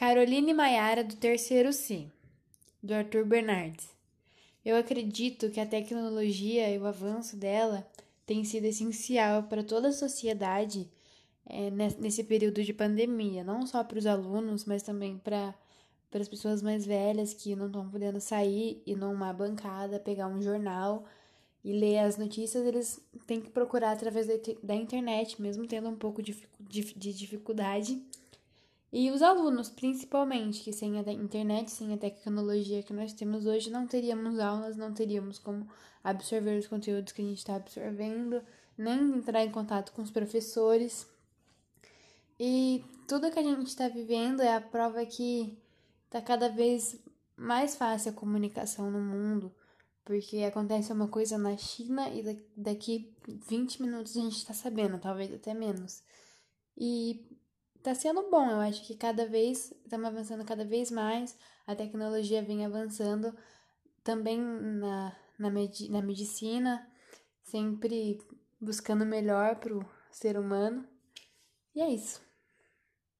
Caroline Maiara, do terceiro C, do Arthur Bernardes. Eu acredito que a tecnologia e o avanço dela tem sido essencial para toda a sociedade é, nesse período de pandemia, não só para os alunos, mas também para para as pessoas mais velhas que não estão podendo sair e numa bancada pegar um jornal e ler as notícias, eles têm que procurar através da internet, mesmo tendo um pouco de, de dificuldade. E os alunos, principalmente, que sem a internet, sem a tecnologia que nós temos hoje, não teríamos aulas, não teríamos como absorver os conteúdos que a gente está absorvendo, nem entrar em contato com os professores. E tudo que a gente está vivendo é a prova que está cada vez mais fácil a comunicação no mundo, porque acontece uma coisa na China e daqui 20 minutos a gente está sabendo, talvez até menos. E tá sendo bom, eu acho que cada vez estamos avançando cada vez mais, a tecnologia vem avançando também na, na, med na medicina, sempre buscando melhor para o ser humano. E é isso.